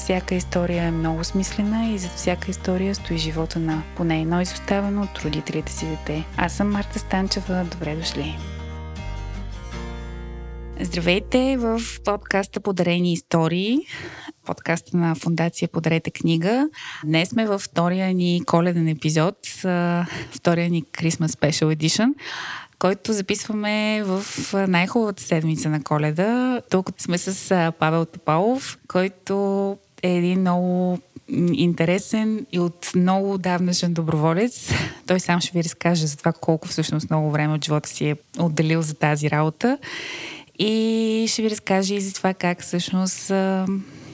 всяка история е много смислена и зад всяка история стои живота на поне едно изоставено от родителите си дете. Аз съм Марта Станчева. Добре дошли! Здравейте в подкаста Подарени истории, подкаста на Фундация Подарете книга. Днес сме във втория ни коледен епизод, втория ни Christmas Special Edition който записваме в най-хубавата седмица на коледа. Тук сме с Павел Топалов, който е един много интересен и от много давнашен доброволец. Той сам ще ви разкаже за това колко всъщност много време от живота си е отделил за тази работа. И ще ви разкаже и за това как всъщност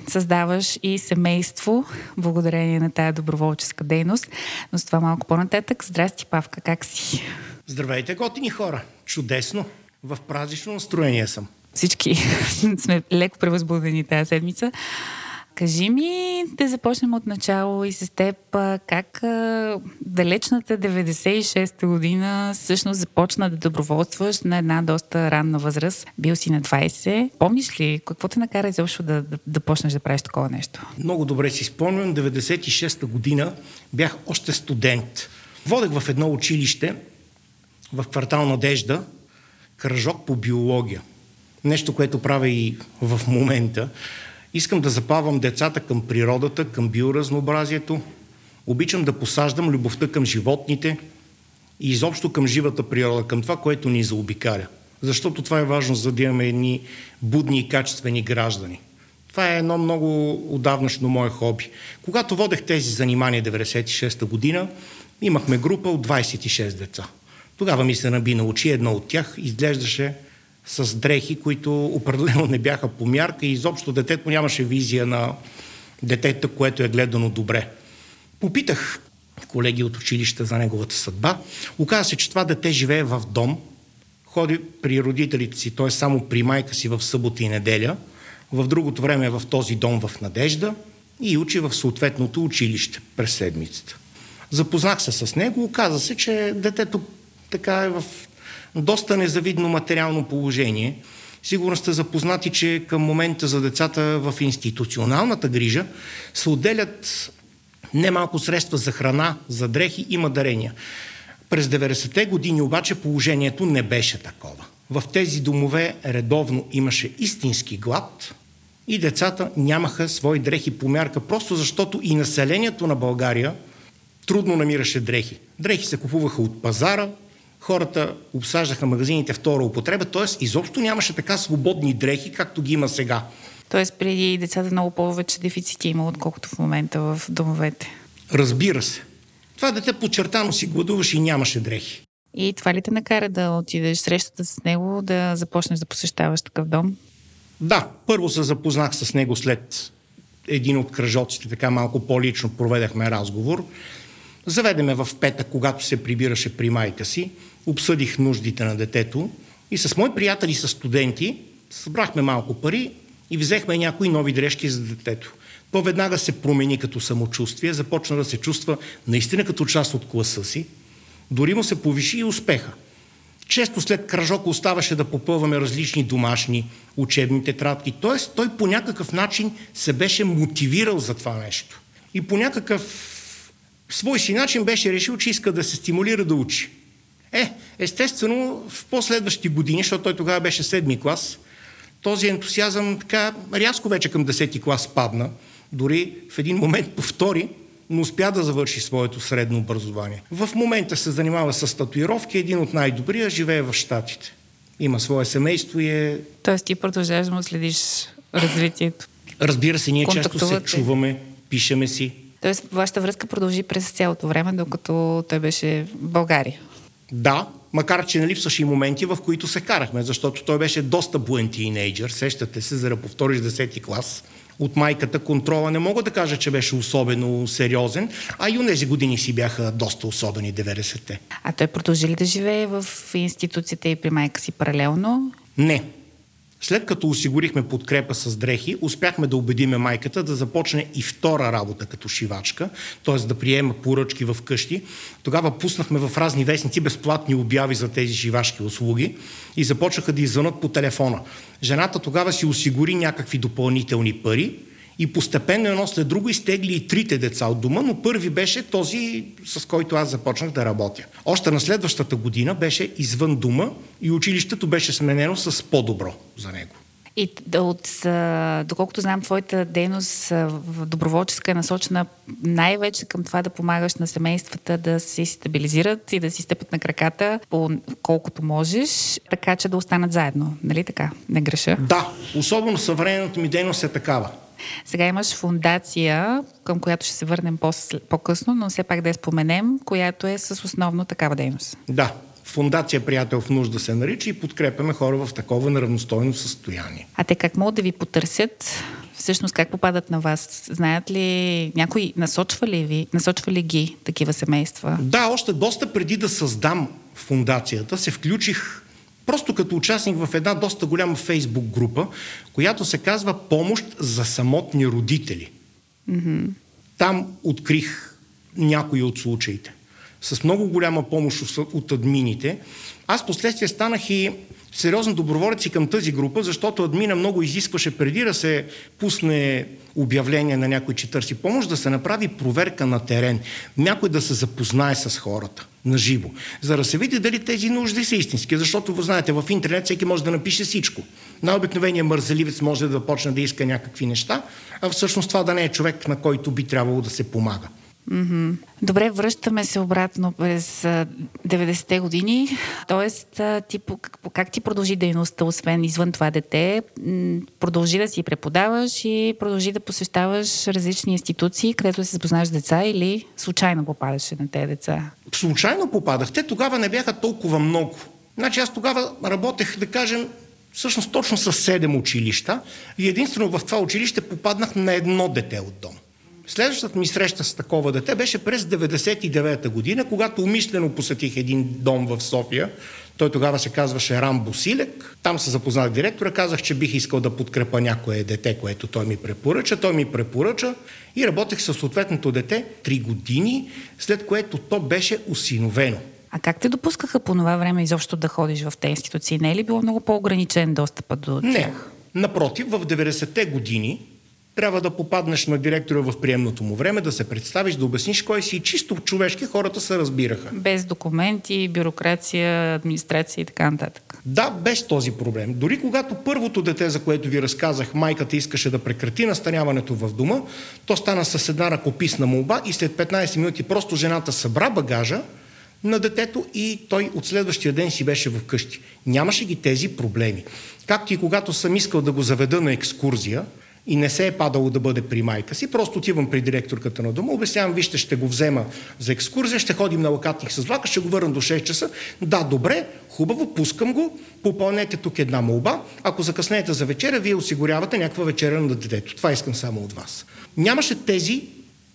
създаваш и семейство благодарение на тая доброволческа дейност. Но с това малко по-нататък. Здрасти, Павка, как си? Здравейте, готини хора! Чудесно! В празнично настроение съм. Всички сме леко превъзбудени тази седмица. Кажи ми да започнем от начало и с теб как далечната 96-та година всъщност започна да доброволстваш на една доста ранна възраст. Бил си на 20. Помниш ли какво те накара изобщо да, да, да почнеш да правиш такова нещо? Много добре си спомням. 96-та година бях още студент. Водех в едно училище в квартал Надежда кръжок по биология. Нещо, което правя и в момента. Искам да запавам децата към природата, към биоразнообразието. Обичам да посаждам любовта към животните и изобщо към живата природа, към това, което ни заобикаля. Защото това е важно, за да имаме едни будни и качествени граждани. Това е едно много отдавнашно мое хоби. Когато водех тези занимания 96-та година, имахме група от 26 деца. Тогава ми се наби на очи едно от тях, изглеждаше с дрехи, които определено не бяха по мярка и изобщо детето нямаше визия на детето, което е гледано добре. Попитах колеги от училища за неговата съдба. Оказа се, че това дете живее в дом, ходи при родителите си, т.е. само при майка си в събота и неделя, в другото време е в този дом в Надежда и учи в съответното училище през седмицата. Запознах се с него, оказа се, че детето така е в доста незавидно материално положение. Сигурно сте запознати, че към момента за децата в институционалната грижа се отделят немалко средства за храна, за дрехи и мадарения. През 90-те години обаче положението не беше такова. В тези домове редовно имаше истински глад и децата нямаха свои дрехи по мярка, просто защото и населението на България трудно намираше дрехи. Дрехи се купуваха от пазара, хората обсаждаха магазините втора употреба, т.е. изобщо нямаше така свободни дрехи, както ги има сега. Тоест преди децата много повече дефицити има, отколкото в момента в домовете. Разбира се. Това дете подчертано си гладуваше и нямаше дрехи. И това ли те накара да отидеш срещата с него, да започнеш да посещаваш такъв дом? Да, първо се запознах с него след един от кръжоците, така малко по-лично проведахме разговор. Заведеме в петък, когато се прибираше при майка си, обсъдих нуждите на детето и с мои приятели, с студенти, събрахме малко пари и взехме някои нови дрежки за детето. То веднага се промени като самочувствие, започна да се чувства наистина като част от класа си, дори му се повиши и успеха. Често след кръжок оставаше да попълваме различни домашни учебни тетрадки. Т.е. той по някакъв начин се беше мотивирал за това нещо. И по някакъв свой си начин беше решил, че иска да се стимулира да учи. Е, естествено, в последващи години, защото той тогава беше седми клас, този ентусиазъм така рязко вече към 10 клас падна. Дори в един момент повтори, но успя да завърши своето средно образование. В момента се занимава с татуировки, един от най-добрия, живее в Штатите. Има свое семейство и е... Тоест ти продължаваш да му следиш развитието. Разбира се, ние често се чуваме, пишеме си. Тоест вашата връзка продължи през цялото време, докато той беше в България. Да, макар че не липсваше и моменти, в които се карахме, защото той беше доста буен тинейджър. Сещате се, за да повториш 10 клас, от майката контрола не мога да кажа, че беше особено сериозен, а и тези години си бяха доста особени 90-те. А той продължи ли да живее в институцията и при майка си паралелно? Не. След като осигурихме подкрепа с дрехи, успяхме да убедиме майката да започне и втора работа като шивачка, т.е. да приема поръчки в къщи. Тогава пуснахме в разни вестници безплатни обяви за тези шивашки услуги и започнаха да извънат по телефона. Жената тогава си осигури някакви допълнителни пари, и постепенно едно след друго изтегли и трите деца от дома, но първи беше този, с който аз започнах да работя. Още на следващата година беше извън дома и училището беше сменено с по-добро за него. И от, доколкото знам, твоята дейност в доброволческа е насочена най-вече към това да помагаш на семействата да се стабилизират и да си стъпят на краката по колкото можеш, така че да останат заедно. Нали така? Не греша? Да, особено съвременната ми дейност е такава. Сега имаш фундация, към която ще се върнем по-късно, но все пак да я споменем, която е с основно такава дейност. Да, Фундация Приятел в нужда се нарича и подкрепяме хора в такова неравностойно състояние. А те как могат да ви потърсят? Всъщност как попадат на вас? Знаят ли, някой насочва ли ви, насочва ли ги такива семейства? Да, още доста преди да създам фундацията, се включих просто като участник в една доста голяма фейсбук група, която се казва Помощ за самотни родители. Mm-hmm. Там открих някои от случаите. С много голяма помощ от админите. Аз последствие станах и сериозен доброволец и към тази група, защото админа много изискваше преди да се пусне обявление на някой, че търси помощ, да се направи проверка на терен. Някой да се запознае с хората на живо, за да се види дали тези нужди са истински. Защото, ви знаете, в интернет всеки може да напише всичко. Най-обикновеният мързеливец може да почне да иска някакви неща, а всъщност това да не е човек, на който би трябвало да се помага. Mm-hmm. Добре, връщаме се обратно през 90-те години. Тоест, ти, как, ти продължи дейността, освен извън това дете? Продължи да си преподаваш и продължи да посещаваш различни институции, където се запознаваш с деца или случайно попадаше на тези деца? Случайно попадах. Те тогава не бяха толкова много. Значи аз тогава работех, да кажем, всъщност точно с 7 училища и единствено в това училище попаднах на едно дете от дом. Следващата ми среща с такова дете беше през 99-та година, когато умишлено посетих един дом в София. Той тогава се казваше Рамбо Силек. Там се запознах директора, казах, че бих искал да подкрепа някое дете, което той ми препоръча. Той ми препоръча и работех със съответното дете 3 години, след което то беше осиновено. А как те допускаха по това време изобщо да ходиш в тези институции? Не е ли било много по-ограничен достъп до тях? Не. Напротив, в 90-те години трябва да попаднеш на директора в приемното му време, да се представиш, да обясниш кой си и чисто човешки хората се разбираха. Без документи, бюрокрация, администрация и така нататък. Да, без този проблем. Дори когато първото дете, за което ви разказах, майката искаше да прекрати настаняването в дома, то стана с една ръкописна молба и след 15 минути просто жената събра багажа на детето и той от следващия ден си беше вкъщи. Нямаше ги тези проблеми. Както и когато съм искал да го заведа на екскурзия, и не се е падало да бъде при майка си, просто отивам при директорката на дома, обяснявам, вижте, ще го взема за екскурзия, ще ходим на лакатник с влака, ще го върна до 6 часа. Да, добре, хубаво, пускам го, попълнете тук една молба. Ако закъснете за вечеря, вие осигурявате някаква вечеря на детето. Това искам само от вас. Нямаше тези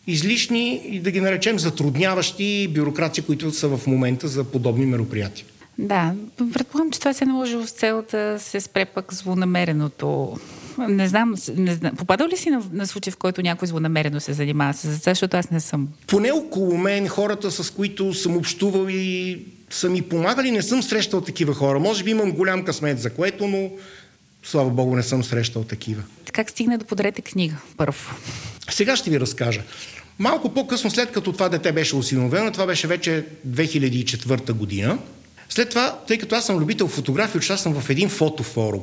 излишни да ги наречем затрудняващи бюрокрации, които са в момента за подобни мероприятия. Да, предполагам, че това се е наложило с цел да се спре пък злонамереното не знам, не знам. Попадал ли си на, на случай, в който някой злонамерено се занимава с деца, защото аз не съм? Поне около мен хората, с които съм общувал и са ми помагали, не съм срещал такива хора. Може би имам голям късмет за което, но слава богу не съм срещал такива. Как стигна да подрете книга първо? Сега ще ви разкажа. Малко по-късно, след като това дете беше осиновено, това беше вече 2004 година, след това, тъй като аз съм любител фотографии, участвам в един фотофорум.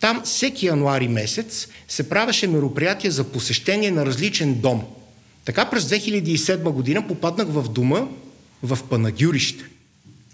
Там всеки януари месец се правеше мероприятие за посещение на различен дом. Така през 2007 година попаднах в дома в Панагюрище.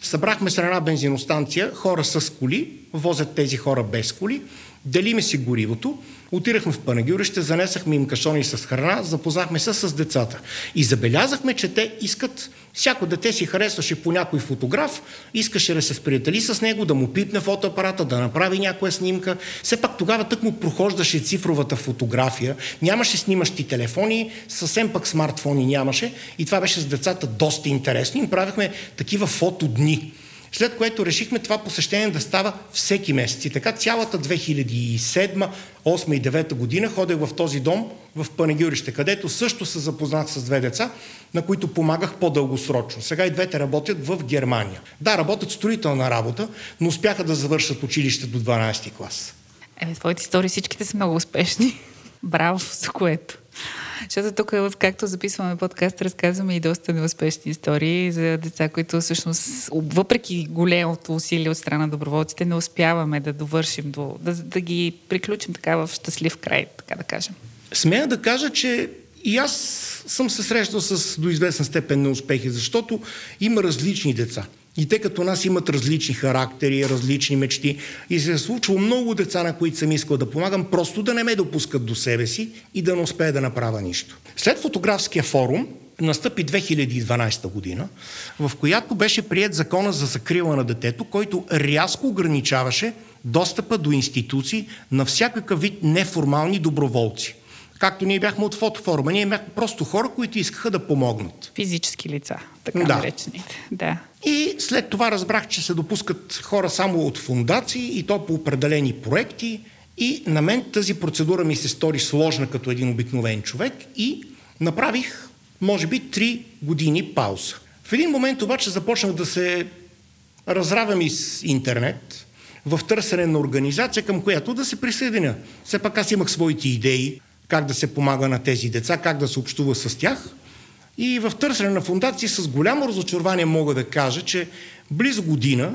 Събрахме се на една бензиностанция, хора с коли, возят тези хора без коли. Делиме си горивото, отирахме в Панагюрище, занесахме им кашони с храна, запознахме се с децата. И забелязахме, че те искат, всяко дете си харесваше по някой фотограф, искаше да се сприятели с него, да му пипне фотоапарата, да направи някоя снимка. Все пак тогава тък му прохождаше цифровата фотография, нямаше снимащи телефони, съвсем пък смартфони нямаше и това беше с децата доста интересно. Им правихме такива фотодни. След което решихме това посещение да става всеки месец. И така цялата 2007, 2008 и 2009 година ходех в този дом в Панегюрище, където също се запознах с две деца, на които помагах по-дългосрочно. Сега и двете работят в Германия. Да, работят строителна работа, но успяха да завършат училище до 12 клас. Е, твоите истории всичките са много успешни. Браво за което. Защото тук, както записваме подкаст, разказваме и доста неуспешни истории за деца, които всъщност, въпреки големото усилие от страна на доброволците, не успяваме да довършим, до, да, да ги приключим така в щастлив край, така да кажем. Смея да кажа, че и аз съм се срещал с до известна степен неуспехи, защото има различни деца. И те като нас имат различни характери, различни мечти. И се е случвало много деца, на които съм искал да помагам, просто да не ме допускат до себе си и да не успея да направя нищо. След фотографския форум, настъпи 2012 година, в която беше прият закона за закрила на детето, който рязко ограничаваше достъпа до институции на всякакъв вид неформални доброволци – Както ние бяхме от фотофорума, ние бяхме просто хора, които искаха да помогнат. Физически лица, така да. наречените. Да. И след това разбрах, че се допускат хора само от фундации и то по определени проекти. И на мен тази процедура ми се стори сложна като един обикновен човек и направих, може би, три години пауза. В един момент обаче започнах да се разравям из интернет, в търсене на организация, към която да се присъединя. Все пак аз имах своите идеи, как да се помага на тези деца, как да се общува с тях. И в търсене на фундации с голямо разочарование мога да кажа, че близо година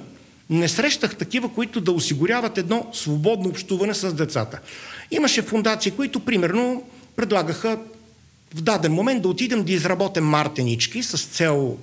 не срещах такива, които да осигуряват едно свободно общуване с децата. Имаше фундации, които примерно предлагаха в даден момент да отидем да изработим мартенички с цел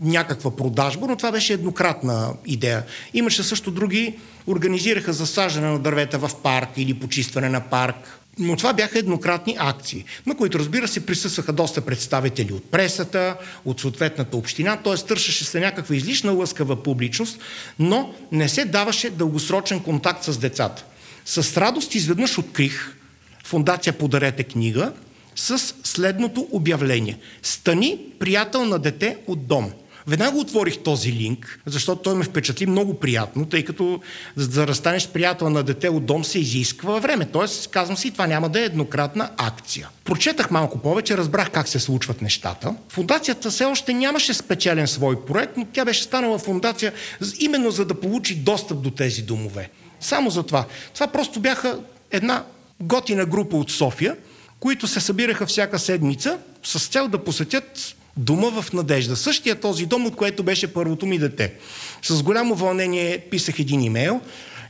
някаква продажба, но това беше еднократна идея. Имаше също други, организираха засаждане на дървета в парк или почистване на парк, но това бяха еднократни акции, на които разбира се присъстваха доста представители от пресата, от съответната община, т.е. търсеше се някаква излишна лъскава публичност, но не се даваше дългосрочен контакт с децата. С радост изведнъж открих Фундация Подарете книга с следното обявление. Стани приятел на дете от дом. Веднага отворих този линк, защото той ме впечатли много приятно, тъй като за да разстанеш приятел на дете от дом се изисква време. Тоест, казвам си, това няма да е еднократна акция. Прочетах малко повече, разбрах как се случват нещата. Фундацията все още нямаше спечелен свой проект, но тя беше станала фундация именно за да получи достъп до тези домове. Само за това. Това просто бяха една готина група от София, които се събираха всяка седмица с цел да посетят Дома в надежда. Същия този дом, от което беше първото ми дете. С голямо вълнение писах един имейл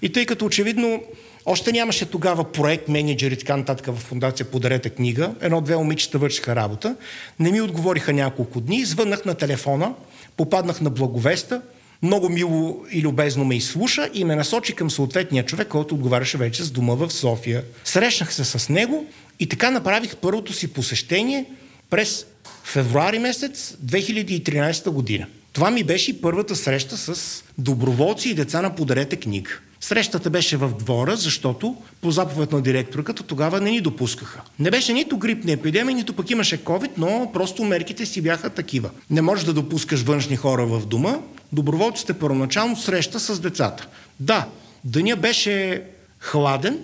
и тъй като очевидно още нямаше тогава проект, менеджер и така нататък в фундация Подарете книга, едно-две момичета вършиха работа, не ми отговориха няколко дни, звъннах на телефона, попаднах на благовеста, много мило и любезно ме изслуша и ме насочи към съответния човек, който отговаряше вече с дома в София. Срещнах се с него и така направих първото си посещение през февруари месец 2013 година. Това ми беше първата среща с доброволци и деца на Подарете книга. Срещата беше в двора, защото по заповед на директорката тогава не ни допускаха. Не беше нито грипна епидемия, нито пък имаше COVID, но просто мерките си бяха такива. Не можеш да допускаш външни хора в дома. Доброволците първоначално среща с децата. Да, деня беше хладен,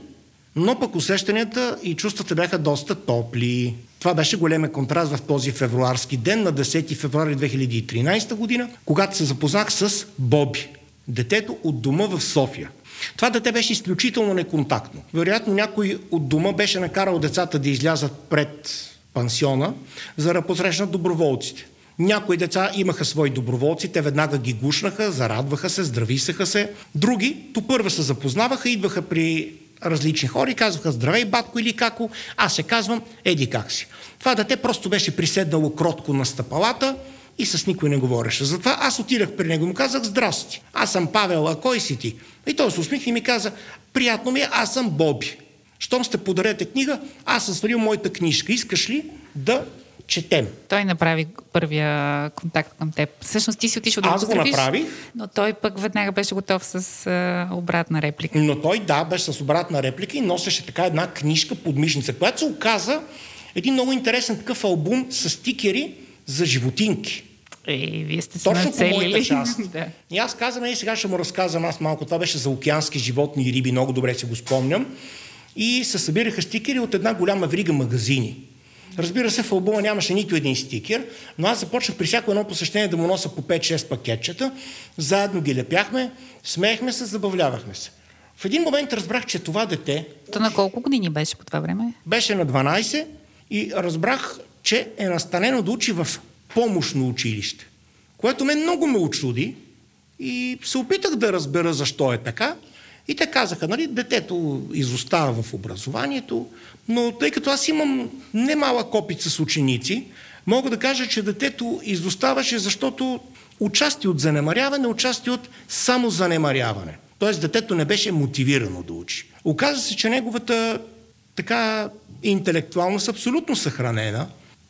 но пък усещанията и чувствата бяха доста топли. Това беше големия контраст в този февруарски ден на 10 февруари 2013 година, когато се запознах с Боби, детето от дома в София. Това дете беше изключително неконтактно. Вероятно някой от дома беше накарал децата да излязат пред пансиона, за да посрещнат доброволците. Някои деца имаха свои доброволци, те веднага ги гушнаха, зарадваха се, здрависаха се. Други, то първо се запознаваха, идваха при различни хора и казваха здравей, батко или како, аз се казвам еди как си. Това дете просто беше приседнало кротко на стъпалата, и с никой не говореше. Затова аз отидах при него и му казах, здрасти, аз съм Павел, а кой си ти? И той се усмихна и ми каза, приятно ми е, аз съм Боби. Щом сте подарете книга, аз съм свалил моята книжка. Искаш ли да четем? Той направи първия контакт към теб. Всъщност ти си отишъл да Аз го го направих. но той пък веднага беше готов с а, обратна реплика. Но той, да, беше с обратна реплика и носеше така една книжка под мишница, която се оказа един много интересен такъв албум с стикери за животинки. Е, вие сте Точно по моята част. да. И аз казвам, и сега ще му разказвам аз малко. Това беше за океански животни и риби, много добре си го спомням. И се събираха стикери от една голяма врига магазини. Разбира се, в албума нямаше нито един стикер, но аз започнах при всяко едно посещение да му нося по 5-6 пакетчета. Заедно ги лепяхме, смеехме се, забавлявахме се. В един момент разбрах, че това дете То на колко години беше по това време? беше на 12 и разбрах, че е настанено да учи в помощно училище, което ме много ме очуди и се опитах да разбера защо е така. И те казаха, нали, детето изостава в образованието, но тъй като аз имам немалък опит с ученици, мога да кажа, че детето изоставаше, защото участие от занемаряване, участие от само занемаряване. Тоест детето не беше мотивирано да учи. Оказва се, че неговата така интелектуалност абсолютно съхранена.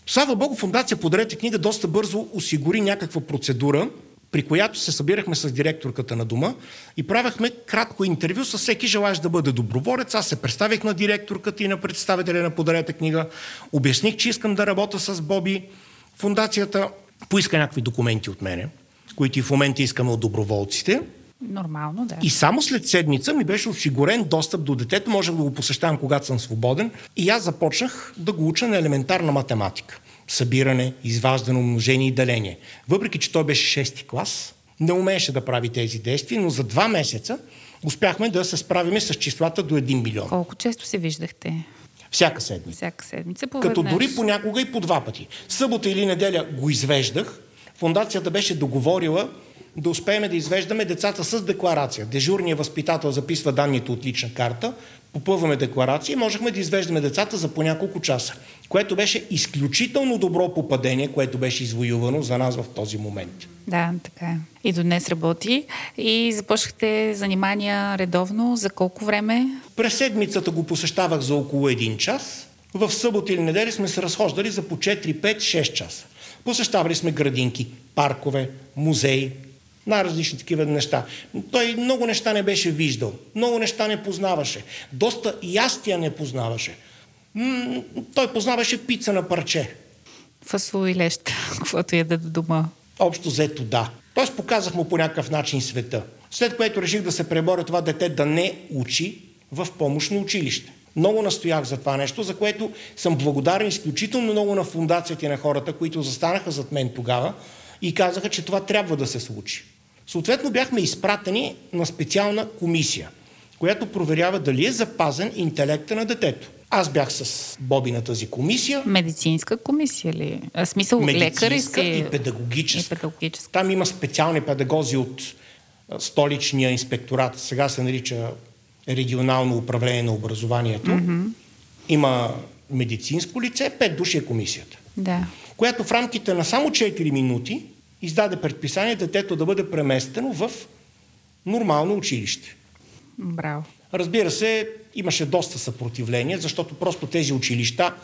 Слава Богу, Фундация Подарете книга доста бързо осигури някаква процедура, при която се събирахме с директорката на дома и правихме кратко интервю с всеки желаящ да бъде доброволец. Аз се представих на директорката и на представителя на Подарете книга. Обясних, че искам да работя с Боби. Фундацията поиска някакви документи от мене, които и в момента искаме от доброволците. Нормално, да. И само след седмица ми беше осигурен достъп до детето, можех да го посещавам когато съм свободен. И аз започнах да го уча на елементарна математика. Събиране, изваждане, умножение и деление. Въпреки, че той беше 6-ти клас, не умееше да прави тези действия, но за два месеца успяхме да се справиме с числата до 1 милион. Колко често се виждахте? Всяка седмица. Всяка седмица по Като дори понякога и по два пъти. Събота или неделя го извеждах. Фундацията беше договорила да успеем да извеждаме децата с декларация. Дежурният възпитател записва данните от лична карта, попълваме декларация и можехме да извеждаме децата за по няколко часа, което беше изключително добро попадение, което беше извоювано за нас в този момент. Да, така е. И до днес работи. И започнахте занимания редовно. За колко време? През седмицата го посещавах за около един час. В събота или неделя сме се разхождали за по 4, 5, 6 часа. Посещавали сме градинки, паркове, музеи, най-различни такива неща. Той много неща не беше виждал, много неща не познаваше, доста ястия не познаваше. М- той познаваше пица на парче. Фасул и лещ, каквото яде до дома. Общо взето да. Тоест показах му по някакъв начин света. След което реших да се преборя това дете да не учи в помощно училище. Много настоях за това нещо, за което съм благодарен изключително много на фундацията и на хората, които застанаха зад мен тогава и казаха, че това трябва да се случи. Съответно бяхме изпратени на специална комисия, която проверява дали е запазен интелекта на детето. Аз бях с Боби на тази комисия, Медицинска комисия ли? А, смисъл, лекари медицинска си... и педагогическа. И педагогическа. Там има специални педагози от столичния инспекторат, сега се нарича регионално управление на образованието. Mm-hmm. Има медицинско лице, пет души е комисията, Да. която в рамките на само 4 минути издаде предписание детето да бъде преместено в нормално училище. Браво. Разбира се, имаше доста съпротивление, защото просто тези училища,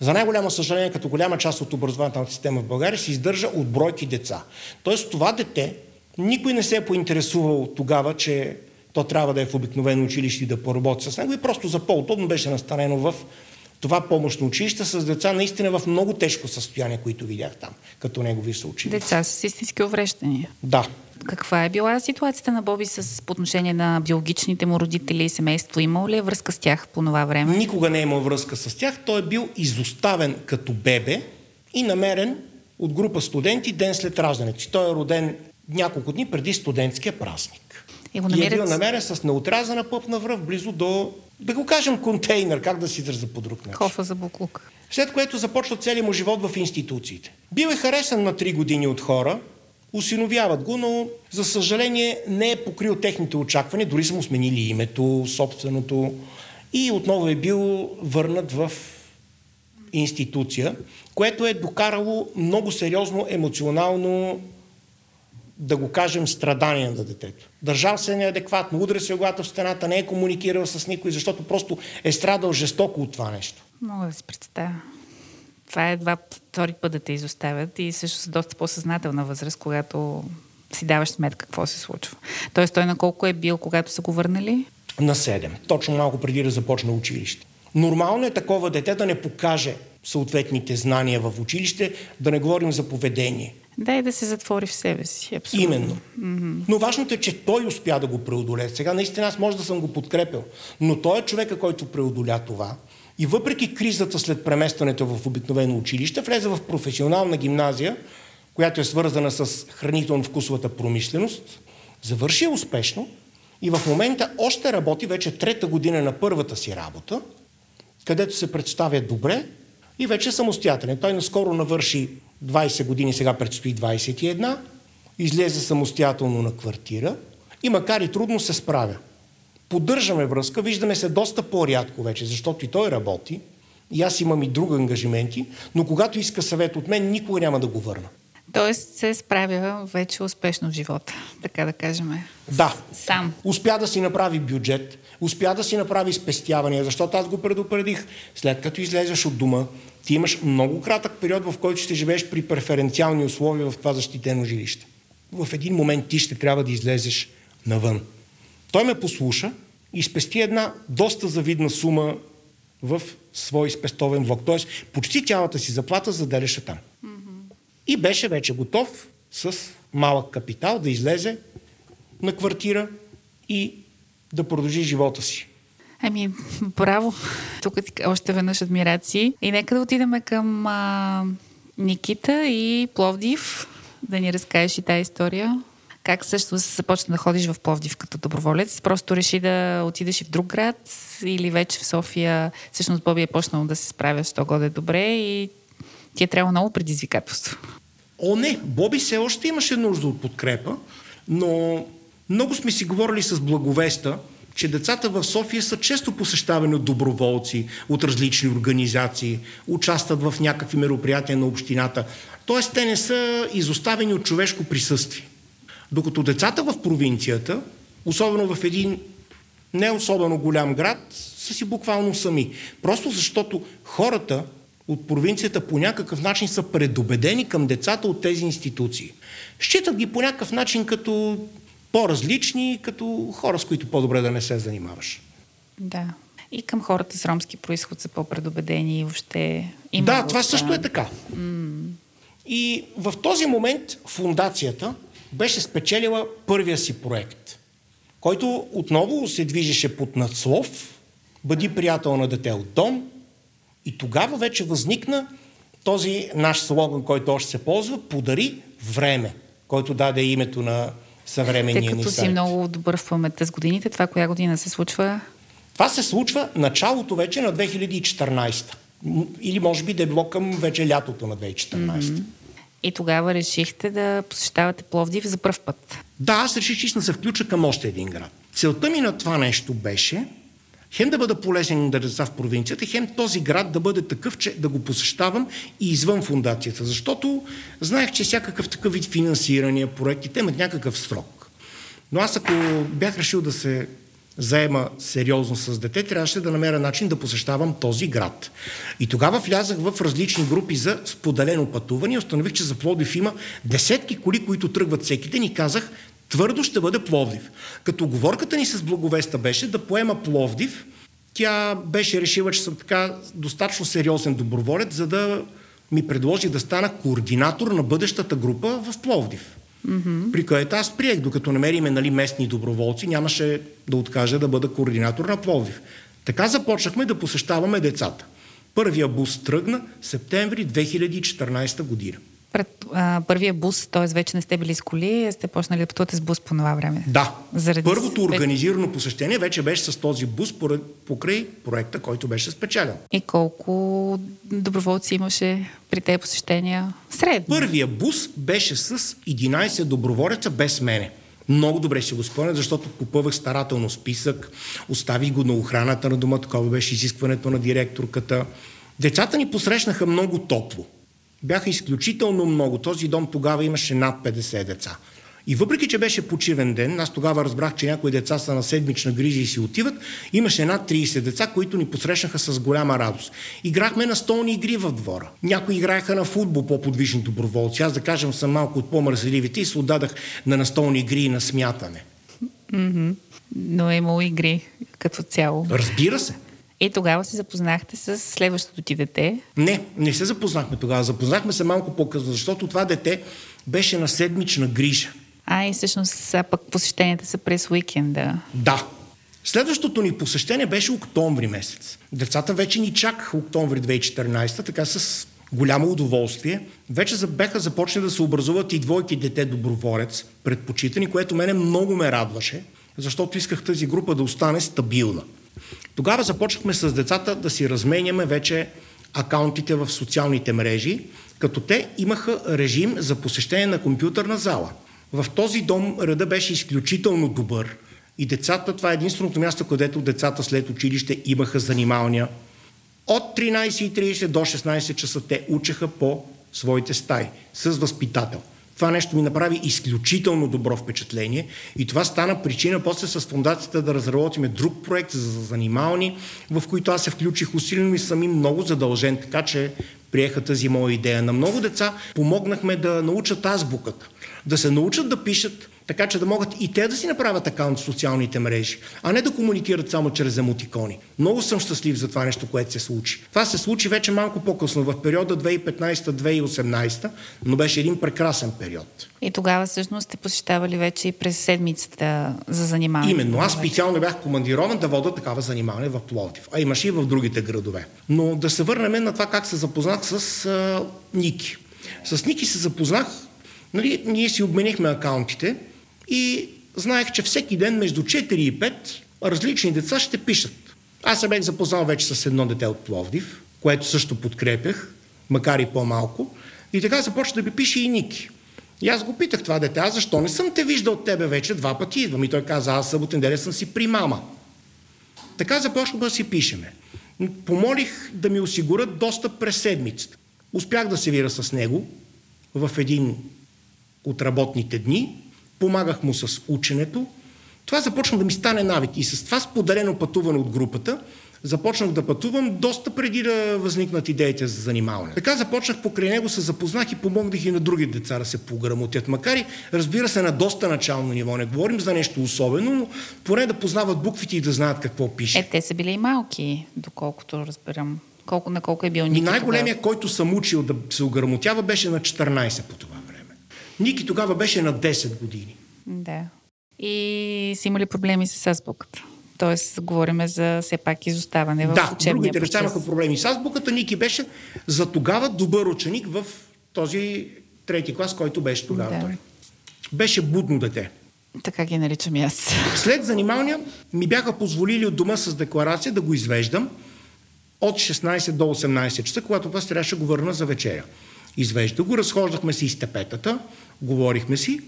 за най-голямо съжаление, като голяма част от образователната система в България, се издържа от бройки деца. Тоест това дете, никой не се е поинтересувал тогава, че то трябва да е в обикновено училище и да поработи с него и просто за по-удобно беше настанено в това помощно училище с деца наистина в много тежко състояние, които видях там, като негови съученици. Деца с истински увреждания. Да. Каква е била ситуацията на Боби с по отношение на биологичните му родители и семейство? Имал ли е връзка с тях по това време? Никога не е имал връзка с тях. Той е бил изоставен като бебе и намерен от група студенти ден след раждането. Той е роден няколко дни преди студентския празник. И го И е бил намерен с неотрязана пъпна връв близо до, да го кажем, контейнер, как да си израза по друг начин. Кофа за буклук. След което започва целият му живот в институциите. Бил е харесан на 3 години от хора, усиновяват го, но за съжаление не е покрил техните очаквания, дори са му сменили името, собственото и отново е бил върнат в институция, което е докарало много сериозно емоционално да го кажем, страдание на детето. Държал се неадекватно, удря се главата в стената, не е комуникирал с никой, защото просто е страдал жестоко от това нещо. Мога да си представя. Това е два втори път да те изоставят и също с доста по-съзнателна възраст, когато си даваш сметка какво се случва. Тоест той на колко е бил, когато са го върнали? На 7. Точно малко преди да започне училище. Нормално е такова дете да не покаже съответните знания в училище, да не говорим за поведение. Да, и да се затвори в себе си. Абсолютно. Именно. Mm-hmm. Но важното е, че той успя да го преодолее. Сега наистина аз може да съм го подкрепил, но той е човека, който преодоля това. И въпреки кризата след преместването в обикновено училище, влезе в професионална гимназия, която е свързана с хранително-вкусовата промишленост, завърши успешно и в момента още работи вече трета година на първата си работа, където се представя добре и вече е самостоятелен. Той наскоро навърши 20 години, сега предстои 21, излезе самостоятелно на квартира и макар и трудно се справя. Поддържаме връзка, виждаме се доста по-рядко вече, защото и той работи, и аз имам и други ангажименти, но когато иска съвет от мен, никога няма да го върна. Тоест се справя вече успешно в живота, така да кажем. Да. Сам. Успя да си направи бюджет, успя да си направи спестявания, защото аз го предупредих. След като излезеш от дома, ти имаш много кратък период, в който ще живееш при преференциални условия в това защитено жилище. В един момент ти ще трябва да излезеш навън. Той ме послуша и спести една доста завидна сума в свой спестовен блок. Тоест, почти цялата си заплата заделяше там. И беше вече готов с малък капитал да излезе на квартира и да продължи живота си. Ами, браво! Тук още веднъж адмирации. И нека да отидем към а, Никита и Пловдив, да ни разкажеш и тази история. Как също започна да ходиш в Пловдив като доброволец? Просто реши да отидеш и в друг град или вече в София? Всъщност Боби е почнал да се справя с того е добре и ти е трябва много предизвикателство. О, не! Боби все още имаше нужда от подкрепа, но много сме си говорили с благовеста, че децата в София са често посещавани от доброволци, от различни организации, участват в някакви мероприятия на общината. Тоест, те не са изоставени от човешко присъствие. Докато децата в провинцията, особено в един не особено голям град, са си буквално сами. Просто защото хората от провинцията по някакъв начин са предубедени към децата от тези институции. Считат ги по някакъв начин като по-различни, като хора, с които по-добре да не се занимаваш. Да. И към хората с ромски происход са по-предубедени и въобще има... Да, това също е така. Mm. И в този момент фундацията беше спечелила първия си проект, който отново се движеше под надслов Бъди приятел на дете от дом. И тогава вече възникна този наш слоган, който още се ползва, подари време, който даде името на съвременния ни Тъй като си много добър в паметта с годините, това коя година се случва? Това се случва началото вече на 2014. Или може би да е било към вече лятото на 2014. Mm-hmm. И тогава решихте да посещавате Пловдив за първ път. Да, аз реших, че се включа към още един град. Целта ми на това нещо беше хем да бъда полезен на деца в провинцията, хем този град да бъде такъв, че да го посещавам и извън фундацията. Защото знаех, че всякакъв такъв вид финансирания, проектите имат някакъв срок. Но аз ако бях решил да се заема сериозно с дете, трябваше да намеря начин да посещавам този град. И тогава влязах в различни групи за споделено пътуване и установих, че за Пловдив има десетки коли, които тръгват всеки ден и казах, твърдо ще бъде Пловдив. Като оговорката ни с Благовеста беше да поема Пловдив, тя беше решила, че съм така достатъчно сериозен доброволец, за да ми предложи да стана координатор на бъдещата група в Пловдив. Mm-hmm. При което аз приех, докато намериме нали, местни доброволци, нямаше да откажа да бъда координатор на Пловдив. Така започнахме да посещаваме децата. Първия бус тръгна септември 2014 година пред а, първия бус, т.е. вече не сте били с коли, сте почнали да пътувате с бус по това време. Да. Заради Първото организирано посещение вече беше с този бус покрай проекта, който беше спечелен. И колко доброволци имаше при тези посещения? Средно. Първия бус беше с 11 доброволеца без мене. Много добре си го спомня, защото попъвах старателно списък, оставих го на охраната на дома, такова беше изискването на директорката. Децата ни посрещнаха много топло. Бяха изключително много. Този дом тогава имаше над 50 деца. И въпреки, че беше почивен ден, аз тогава разбрах, че някои деца са на седмична грижа и си отиват, имаше над 30 деца, които ни посрещнаха с голяма радост. Играхме на столни игри в двора. Някои играеха на футбол по-подвижни доброволци. Аз, да кажем, съм малко от по-мързеливите и се отдадах на настолни игри и на смятане. Mm-hmm. Но е имало игри като цяло. Разбира се. И тогава се запознахте с следващото ти дете? Не, не се запознахме тогава. Запознахме се малко по-късно, защото това дете беше на седмична грижа. А, и всъщност пък посещенията са през уикенда. Да. Следващото ни посещение беше октомври месец. Децата вече ни чакаха октомври 2014, така с голямо удоволствие. Вече беха започнали да се образуват и двойки дете доброволец, предпочитани, което мене много ме радваше, защото исках тази група да остане стабилна. Тогава започнахме с децата да си разменяме вече акаунтите в социалните мрежи, като те имаха режим за посещение на компютърна зала. В този дом реда беше изключително добър и децата, това е единственото място, където децата след училище имаха занималния. От 13.30 до 16 часа те учеха по своите стаи с възпитател. Това нещо ми направи изключително добро впечатление и това стана причина после с фундацията да разработиме друг проект за занимални, в който аз се включих усилено и съм им много задължен, така че приеха тази моя идея. На много деца помогнахме да научат азбуката, да се научат да пишат, така че да могат и те да си направят акаунт в социалните мрежи, а не да комуникират само чрез емотикони. Много съм щастлив за това нещо, което се случи. Това се случи вече малко по-късно, в периода 2015-2018, но беше един прекрасен период. И тогава всъщност сте посещавали вече и през седмицата за занимаване. Именно. Аз специално бях командирован да вода такава занимаване в Пловдив, а имаше и в другите градове. Но да се върнем на това как се запознах с а, Ники. С Ники се запознах, нали, ние си обменихме акаунтите, и знаех, че всеки ден между 4 и 5 различни деца ще пишат. Аз се бях запознал вече с едно дете от Пловдив, което също подкрепях, макар и по-малко. И така започна да ми пише и Ники. И аз го питах това дете, аз защо не съм те виждал от тебе вече, два пъти идвам. И той каза, аз съботен ден съм си при мама. Така започнах да си пишеме. Помолих да ми осигурят достъп през седмицата. Успях да се вира с него в един от работните дни помагах му с ученето. Това започна да ми стане навик и с това споделено пътуване от групата започнах да пътувам доста преди да възникнат идеите за занимаване. Така започнах покрай него, се запознах и помогнах и на други деца да се пограмотят. Макар и, разбира се, на доста начално ниво. Не говорим за нещо особено, но поне да познават буквите и да знаят какво пише. Е, те са били и малки, доколкото разбирам. Колко на колко е бил Ники И най-големия, който съм учил да се ограмотява, беше на 14 по това Ники тогава беше на 10 години. Да. И си имали проблеми с азбуката. Тоест, говориме за все пак изоставане в да, учебния другите деца имаха проблеми с азбуката. Ники беше за тогава добър ученик в този трети клас, който беше тогава да. той. Беше будно дете. Така ги наричам и аз. След занимания ми бяха позволили от дома с декларация да го извеждам от 16 до 18 часа, когато аз трябваше да го върна за вечеря. Извежда го, разхождахме си из тепетата, говорихме си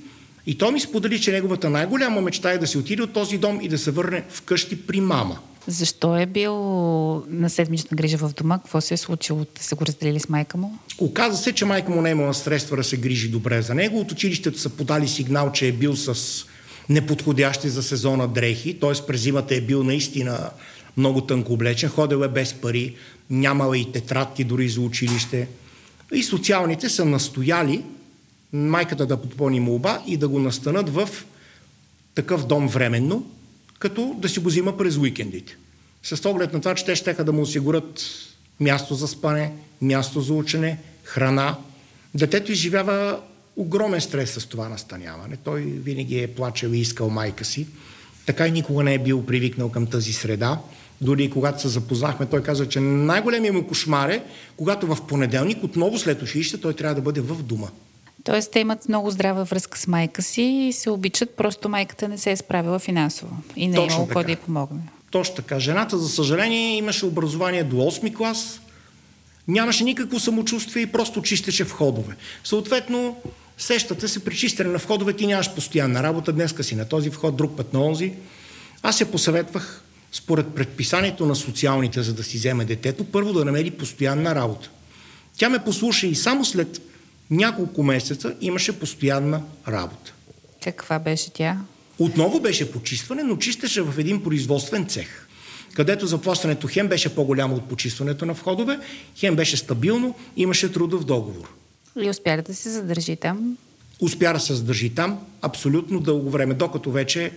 и той ми сподели, че неговата най-голяма мечта е да се отиде от този дом и да се върне вкъщи при мама. Защо е бил на седмична грижа в дома? Какво се е случило? Да се го разделили с майка му? Оказа се, че майка му не е имала средства да се грижи добре за него. От училището са подали сигнал, че е бил с неподходящи за сезона дрехи, т.е. през зимата е бил наистина много тънко облечен, ходил е без пари, нямала и тетрадки дори за училище. И социалните са настояли майката да подпълни молба и да го настанат в такъв дом временно, като да си го взима през уикендите. С оглед на това, че те ще да му осигурят място за спане, място за учене, храна. Детето изживява огромен стрес с това настаняване. Той винаги е плачел и искал майка си. Така и никога не е бил привикнал към тази среда. Дори когато се запознахме, той каза, че най-големият му кошмар е, когато в понеделник, отново след училище, той трябва да бъде в дома. Тоест, те имат много здрава връзка с майка си и се обичат, просто майката не се е справила финансово и не е имало кой да й помогне. Точно така. Жената, за съжаление, имаше образование до 8 клас, нямаше никакво самочувствие и просто чистеше входове. Съответно, сещате се при чистене на входове, ти нямаш постоянна работа, днеска си на този вход, друг път на онзи. Аз я посъветвах, според предписанието на социалните, за да си вземе детето, първо да намери постоянна работа. Тя ме послуша и само след няколко месеца имаше постоянна работа. Каква беше тя? Отново беше почистване, но чистеше в един производствен цех, където заплащането хем беше по-голямо от почистването на входове, хем беше стабилно, имаше трудов договор. И успя да се задържи там? Успя да се задържи там абсолютно дълго време, докато вече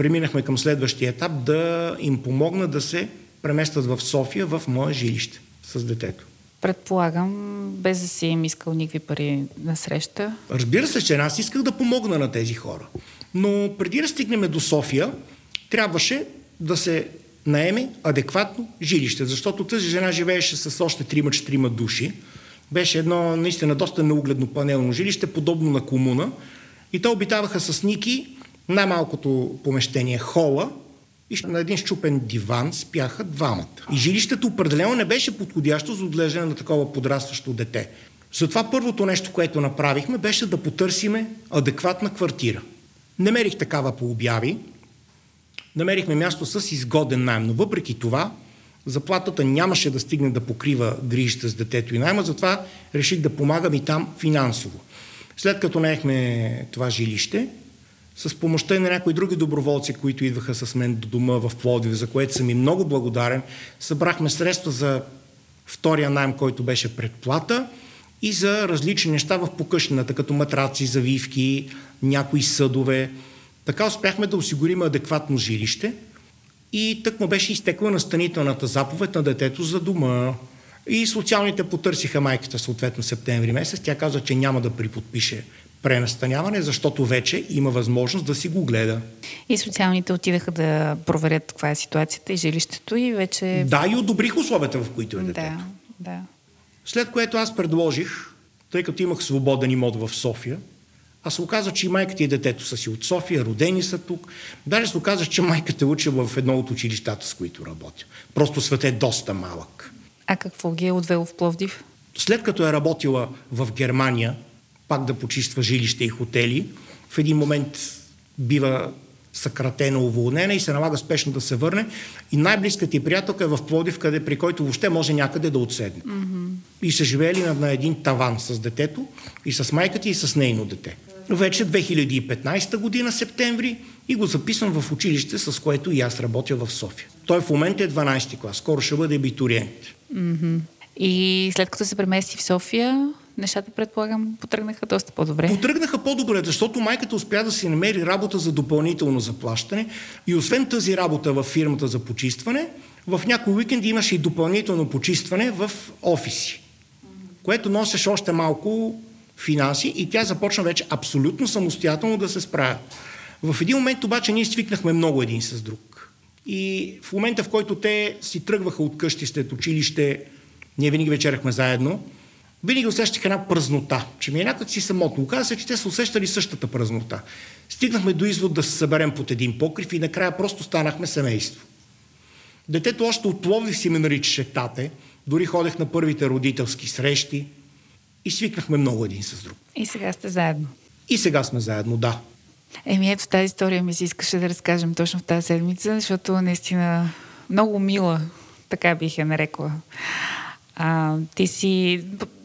преминахме към следващия етап да им помогна да се преместят в София в мое жилище с детето. Предполагам, без да си им искал никакви пари на среща. Разбира се, че аз исках да помогна на тези хора. Но преди да стигнем до София, трябваше да се наеме адекватно жилище, защото тази жена живееше с още 3-4 души. Беше едно наистина доста неугледно панелно жилище, подобно на комуна. И те обитаваха с Ники най-малкото помещение хола и на един щупен диван спяха двамата. И жилището определено не беше подходящо за отглеждане на такова подрастващо дете. Затова първото нещо, което направихме, беше да потърсиме адекватна квартира. Намерих такава по обяви, намерихме място с изгоден найем, но въпреки това заплатата нямаше да стигне да покрива грижите с детето и найма, затова реших да помагам и там финансово. След като наехме това жилище, с помощта и на някои други доброволци, които идваха с мен до дома в Плодив, за което съм и много благодарен, събрахме средства за втория найем, който беше предплата и за различни неща в покъщнината, като матраци, завивки, някои съдове. Така успяхме да осигурим адекватно жилище и тък му беше изтекла настанителната заповед на детето за дома. И социалните потърсиха майката съответно септември месец. Тя каза, че няма да приподпише пренастаняване, защото вече има възможност да си го гледа. И социалните отидаха да проверят каква е ситуацията и жилището и вече... Да, и одобрих условията, в които е детето. Да, да. След което аз предложих, тъй като имах свободен имот в София, а се оказа, че и майката и детето са си от София, родени са тук. Даже се оказа, че майката учи в едно от училищата, с които работя. Просто свет е доста малък. А какво ги е отвело в Пловдив? След като е работила в Германия, пак да почиства жилища и хотели, в един момент бива съкратена, уволнена и се налага спешно да се върне. И най-близката ти приятелка е в Плодив, къде, при който въобще може някъде да отседне. Mm-hmm. И са живеели на, на един таван с детето, и с майката, и с нейно дете. Вече 2015 година, септември, и го записвам в училище, с което и аз работя в София. Той в момента е 12 клас, скоро ще бъде абитуриент. Mm-hmm. И след като се премести в София, нещата, предполагам, потръгнаха доста по-добре. Потръгнаха по-добре, защото майката успя да си намери работа за допълнително заплащане и освен тази работа в фирмата за почистване, в някои уикенди имаше и допълнително почистване в офиси, което носеше още малко финанси и тя започна вече абсолютно самостоятелно да се справя. В един момент обаче ние свикнахме много един с друг. И в момента, в който те си тръгваха от къщи след училище, ние винаги вечерахме заедно, винаги усещах една празнота, че ми е някак си самотно. Оказва се, че те са усещали същата празнота. Стигнахме до извод да се съберем под един покрив и накрая просто станахме семейство. Детето още от Пловдив си ме наричаше тате, дори ходех на първите родителски срещи и свикнахме много един с друг. И сега сте заедно. И сега сме заедно, да. Еми ето тази история ми се искаше да разкажем точно в тази седмица, защото наистина много мила, така бих я нарекла. А, ти си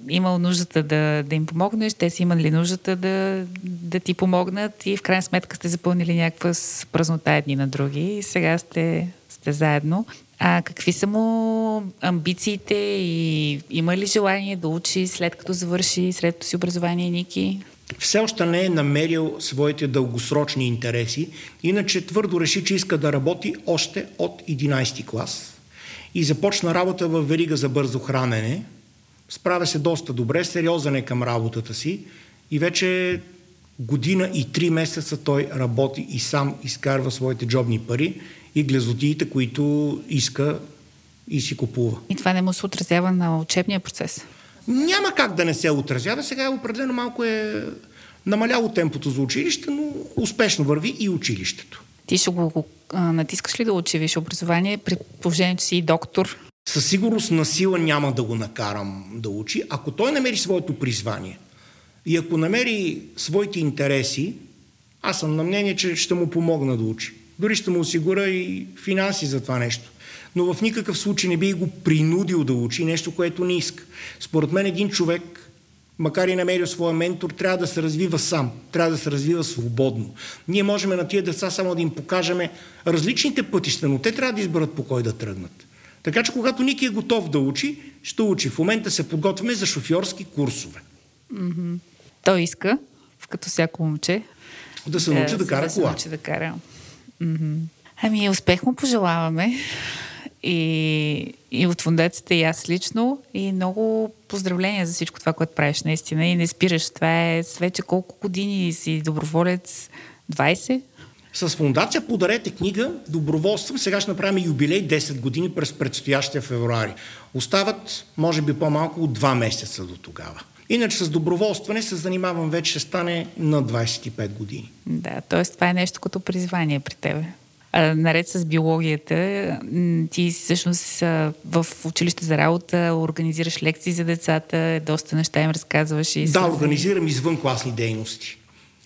имал нуждата да, да им помогнеш, те си имали нуждата да, да ти помогнат и в крайна сметка сте запълнили някаква празнота едни на други и сега сте, сте заедно. А какви са му амбициите и има ли желание да учи след като завърши средното си образование, Ники? Все още не е намерил своите дългосрочни интереси, иначе твърдо реши, че иска да работи още от 11 клас и започна работа в верига за бързо хранене. Справя се доста добре, сериозен е към работата си и вече година и три месеца той работи и сам изкарва своите джобни пари и глезотиите, които иска и си купува. И това не му се отразява на учебния процес? Няма как да не се отразява. Сега определено малко е намаляло темпото за училище, но успешно върви и училището. Ти ще го а, натискаш ли да учи висше образование, при положение, че си доктор? Със сигурност на сила няма да го накарам да учи. Ако той намери своето призвание и ако намери своите интереси, аз съм на мнение, че ще му помогна да учи. Дори ще му осигуря и финанси за това нещо. Но в никакъв случай не би го принудил да учи нещо, което не иска. Според мен един човек, макар и намерил своя ментор, трябва да се развива сам, трябва да се развива свободно. Ние можем на тия деца само да им покажем различните пътища, но те трябва да изберат по кой да тръгнат. Така че когато Ники е готов да учи, ще учи. В момента се подготвяме за шофьорски курсове. Mm-hmm. Той иска, като всяко момче, да се научи да, да кара да се кола. Научи да кара. Mm-hmm. Ами, успех му пожелаваме. И, и от фундацията и аз лично. И много поздравления за всичко това, което правиш наистина. И не спираш. Това е вече колко години си доброволец? 20? С фундация Подарете книга, доброволствам. Сега ще направим юбилей 10 години през предстоящия февруари. Остават, може би, по-малко от 2 месеца до тогава. Иначе с доброволстване се занимавам вече, ще стане на 25 години. Да, т.е. това е нещо като призвание при тебе. А, наред с биологията, ти всъщност в училище за работа организираш лекции за децата, доста неща им разказваш. И да, организирам извън класни дейности.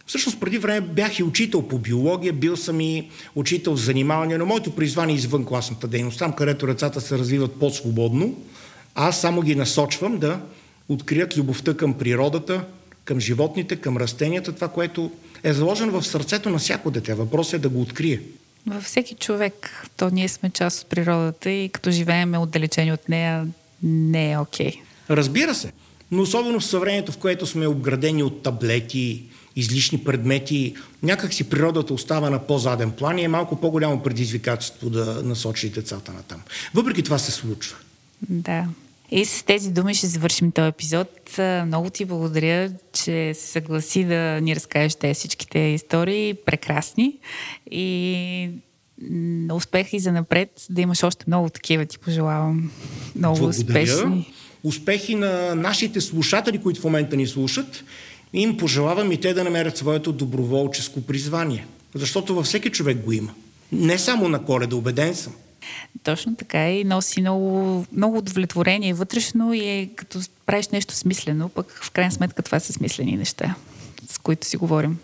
Всъщност преди време бях и учител по биология, бил съм и учител за занимаване, но моето призвание е извън класната дейност, там където децата се развиват по-свободно, аз само ги насочвам да открият любовта към природата, към животните, към растенията, това, което е заложено в сърцето на всяко дете. Въпросът е да го открие. Във всеки човек, то ние сме част от природата и като живееме отдалечени от нея, не е окей. Okay. Разбира се, но особено в съвременето, в което сме обградени от таблети, излишни предмети, някак си природата остава на по-заден план и е малко по-голямо предизвикателство да насочи децата на там. Въпреки това се случва. Да. И с тези думи ще завършим този епизод. Много ти благодаря, че се съгласи да ни разкажеш тези всичките истории. Прекрасни. И успех и за напред, да имаш още много такива, ти пожелавам. Много благодаря. успешни. Успехи на нашите слушатели, които в момента ни слушат. Им пожелавам и те да намерят своето доброволческо призвание. Защото във всеки човек го има. Не само на коледа, убеден съм. Точно така и носи много, много удовлетворение вътрешно и е като правиш нещо смислено, пък в крайна сметка това са смислени неща, с които си говорим.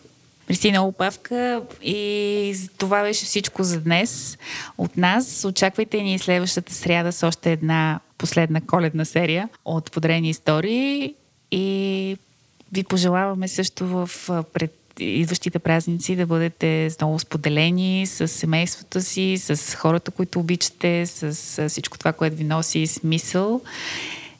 Мерси много, Павка. И това беше всичко за днес. От нас очаквайте ни следващата сряда с още една последна коледна серия от Подрени истории и ви пожелаваме също в пред идващите празници да бъдете много споделени с семейството си, с хората, които обичате, с всичко това, което ви носи смисъл.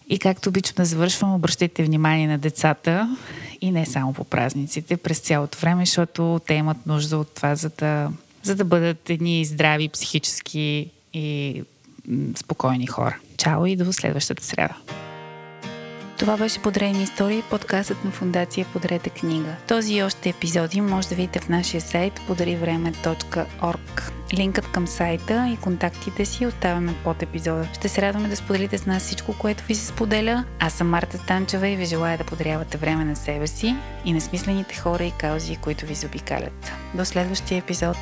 И както обичам да завършвам, обръщайте внимание на децата и не само по празниците, през цялото време, защото те имат нужда от това, за да, за да бъдат едни здрави, психически и спокойни хора. Чао и до следващата среда. Това беше Подрейни истории, подкастът на фундация Подрете книга. Този и още епизоди може да видите в нашия сайт podarivreме.org. Линкът към сайта и контактите си оставяме под епизода. Ще се радваме да споделите с нас всичко, което ви се споделя. Аз съм Марта Станчева и ви желая да подарявате време на себе си и на смислените хора и каузи, които ви заобикалят. До следващия епизод!